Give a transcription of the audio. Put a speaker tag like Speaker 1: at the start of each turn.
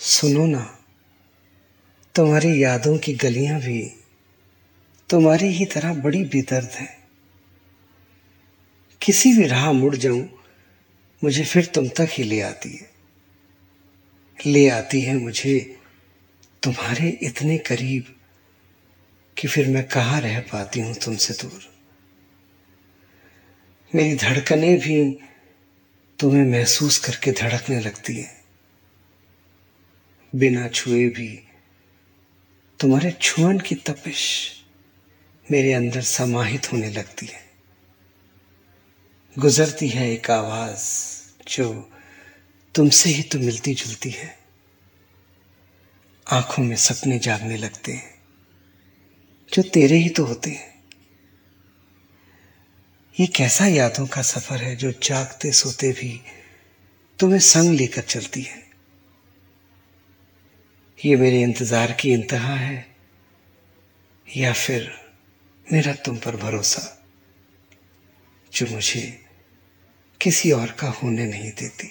Speaker 1: सुनो ना, तुम्हारी यादों की गलियाँ भी तुम्हारी ही तरह बड़ी बेदर्द है। किसी भी राह मुड़ जाऊँ, मुझे फिर तुम तक ही ले आती है। ले आती है मुझे तुम्हारे इतने करीब कि फिर मैं कहाँ रह पाती हूँ तुमसे दूर। मेरी धड़कनें भी तुम्हें महसूस करके धड़कने लगती है। बिना छुए भी। तुम्हारे छुअन की तपिश मेरे अंदर समाहित होने लगती है। गुजरती है एक आवाज़ जो तुमसे ही तो मिलती जुलती है। आँखों में सपने जागने लगते हैं, जो तेरे ही तो होते हैं। ये कैसा यादों का सफ़र है जो जागते सोते भी तुम्हें संग लेकर चलती है? ये मेरे इंतज़ार की इंतहा है, या फिर मेरा तुम पर भरोसा, जो मुझे किसी और का होने नहीं देती।